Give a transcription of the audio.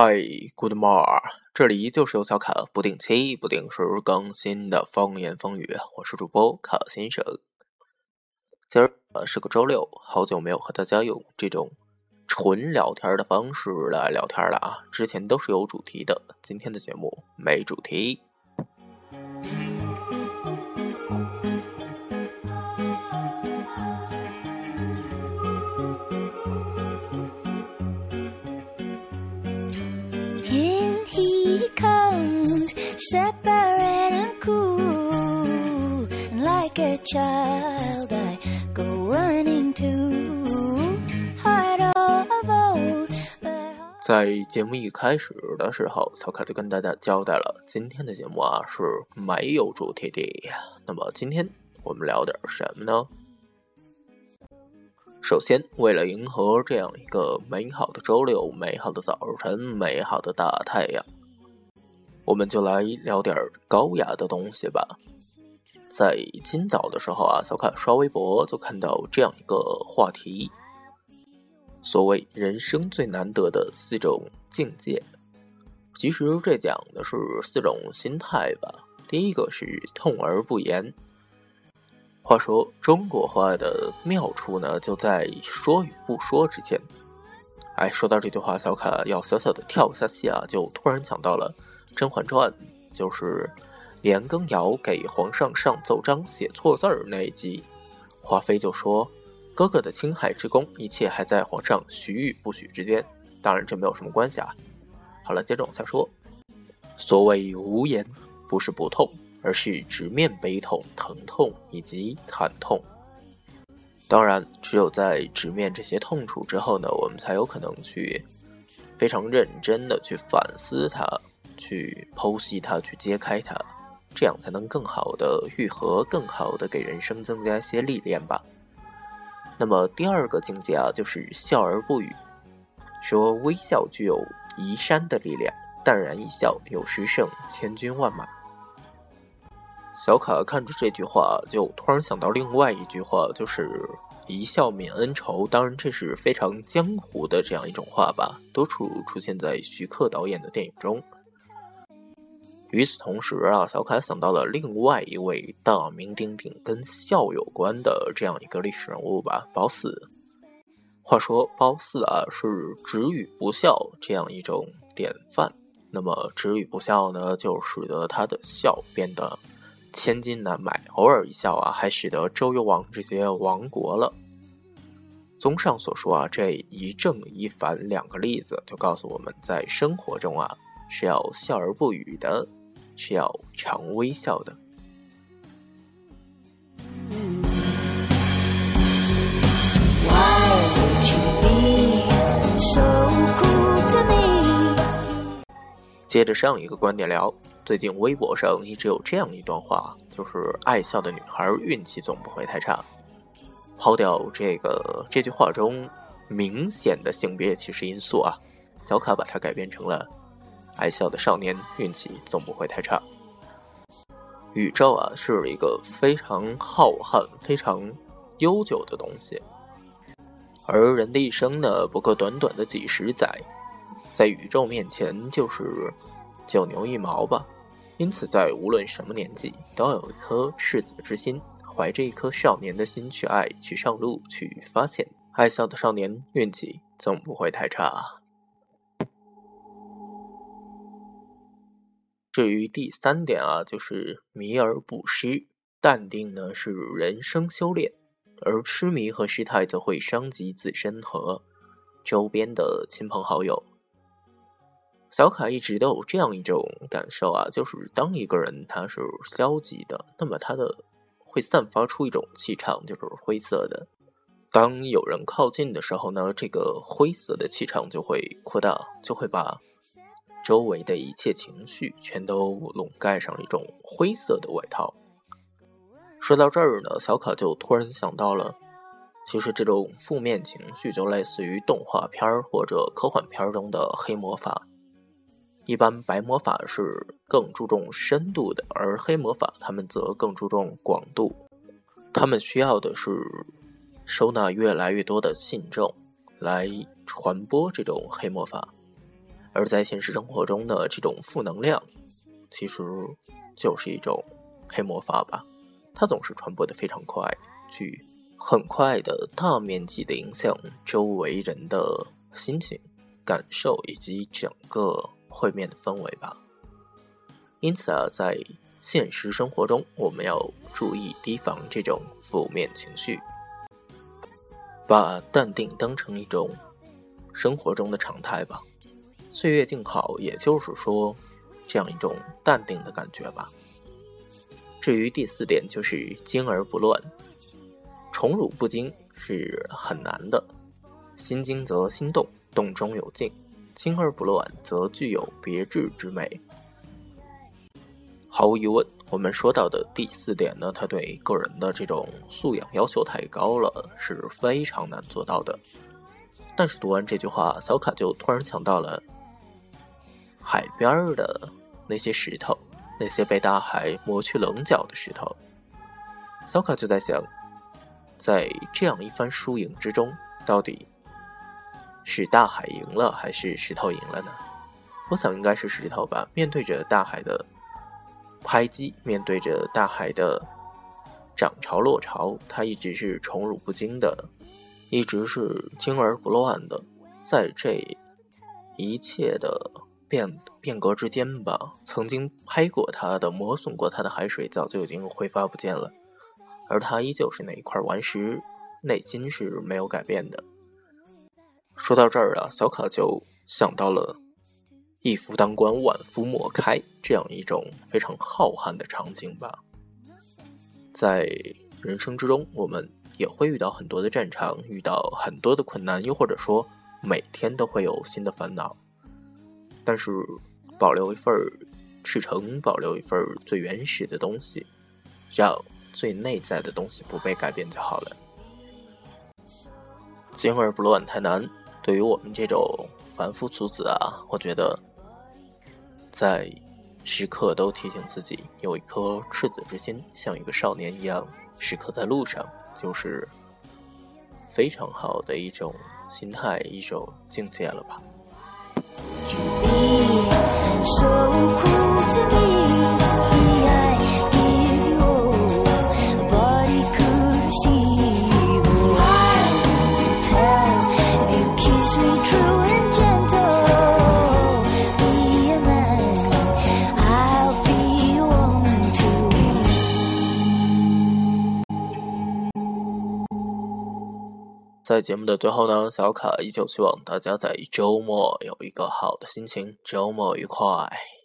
嗨，Good morning，这里依旧是由小卡不定期、不定时更新的风言风语，我是主播卡先生。今儿呃是个周六，好久没有和大家用这种纯聊天的方式来聊天了啊！之前都是有主题的，今天的节目没主题。在节目一开始的时候，小凯就跟大家交代了，今天的节目啊是没有主题的。那么今天我们聊点什么呢？首先，为了迎合这样一个美好的周六、美好的早晨、美好的大太阳。我们就来聊点高雅的东西吧。在今早的时候啊，小卡刷微博就看到这样一个话题：所谓人生最难得的四种境界。其实这讲的是四种心态吧。第一个是痛而不言。话说中国话的妙处呢，就在说与不说之间。哎，说到这句话，小卡要小小的跳一下戏啊，就突然想到了。《甄嬛传》就是年羹尧给皇上上奏章写错字儿那一集，华妃就说：“哥哥的青海之功，一切还在皇上许与不许之间。”当然这没有什么关系啊。好了，接着往下说。所谓无言，不是不痛，而是直面悲痛、疼痛以及惨痛。当然，只有在直面这些痛楚之后呢，我们才有可能去非常认真的去反思它。去剖析它，去揭开它，这样才能更好的愈合，更好的给人生增加一些历练吧。那么第二个境界啊，就是笑而不语。说微笑具有移山的力量，淡然一笑，有时胜千军万马。小卡看着这句话，就突然想到另外一句话，就是一笑泯恩仇。当然，这是非常江湖的这样一种话吧，多处出现在徐克导演的电影中。与此同时啊，小凯想到了另外一位大名鼎鼎跟笑有关的这样一个历史人物吧，褒姒。话说褒姒啊是止语不笑这样一种典范，那么止语不笑呢，就使得他的笑变得千金难买，偶尔一笑啊，还使得周幽王这些亡国了。综上所述啊，这一正一反两个例子，就告诉我们在生活中啊是要笑而不语的。是要常微笑的。接着上一个观点聊，最近微博上一直有这样一段话，就是爱笑的女孩运气总不会太差。抛掉这个这句话中明显的性别歧视因素啊，小卡把它改编成了。爱笑的少年运气总不会太差。宇宙啊，是一个非常浩瀚、非常悠久的东西，而人的一生呢，不过短短的几十载，在宇宙面前就是九牛一毛吧。因此，在无论什么年纪，都有一颗赤子之心，怀着一颗少年的心去爱，去上路，去发现。爱笑的少年运气总不会太差。至于第三点啊，就是迷而不失，淡定呢是人生修炼，而痴迷和失态则会伤及自身和周边的亲朋好友。小卡一直都有这样一种感受啊，就是当一个人他是消极的，那么他的会散发出一种气场，就是灰色的。当有人靠近的时候呢，这个灰色的气场就会扩大，就会把。周围的一切情绪全都笼盖上一种灰色的外套。说到这儿呢，小卡就突然想到了，其实这种负面情绪就类似于动画片或者科幻片中的黑魔法。一般白魔法是更注重深度的，而黑魔法他们则更注重广度。他们需要的是收纳越来越多的信众来传播这种黑魔法。而在现实生活中的这种负能量，其实就是一种黑魔法吧。它总是传播的非常快，去很快的大面积的影响周围人的心情、感受以及整个会面的氛围吧。因此啊，在现实生活中，我们要注意提防这种负面情绪，把淡定当成一种生活中的常态吧。岁月静好，也就是说，这样一种淡定的感觉吧。至于第四点，就是惊而不乱，宠辱不惊是很难的。心惊则心动，动中有静；惊而不乱，则具有别致之美。毫无疑问，我们说到的第四点呢，它对个人的这种素养要求太高了，是非常难做到的。但是读完这句话，小卡就突然想到了海边的那些石头，那些被大海磨去棱角的石头。小卡就在想，在这样一番输赢之中，到底是大海赢了，还是石头赢了呢？我想应该是石头吧。面对着大海的。拍击面对着大海的涨潮落潮，它一直是宠辱不惊的，一直是惊而不乱的。在这一切的变变革之间吧，曾经拍过他的、磨损过他的海水早就已经挥发不见了，而他依旧是那一块顽石，内心是没有改变的。说到这儿啊，小卡就想到了。一夫当关，万夫莫开，这样一种非常浩瀚的场景吧。在人生之中，我们也会遇到很多的战场，遇到很多的困难，又或者说每天都会有新的烦恼。但是，保留一份赤诚，保留一份最原始的东西，让最内在的东西不被改变就好了。惊而不乱太难，对于我们这种凡夫俗子啊，我觉得。在时刻都提醒自己有一颗赤子之心，像一个少年一样，时刻在路上，就是非常好的一种心态，一种境界了吧。so cruel. 在节目的最后呢，小卡依旧希望大家在周末有一个好的心情，周末愉快。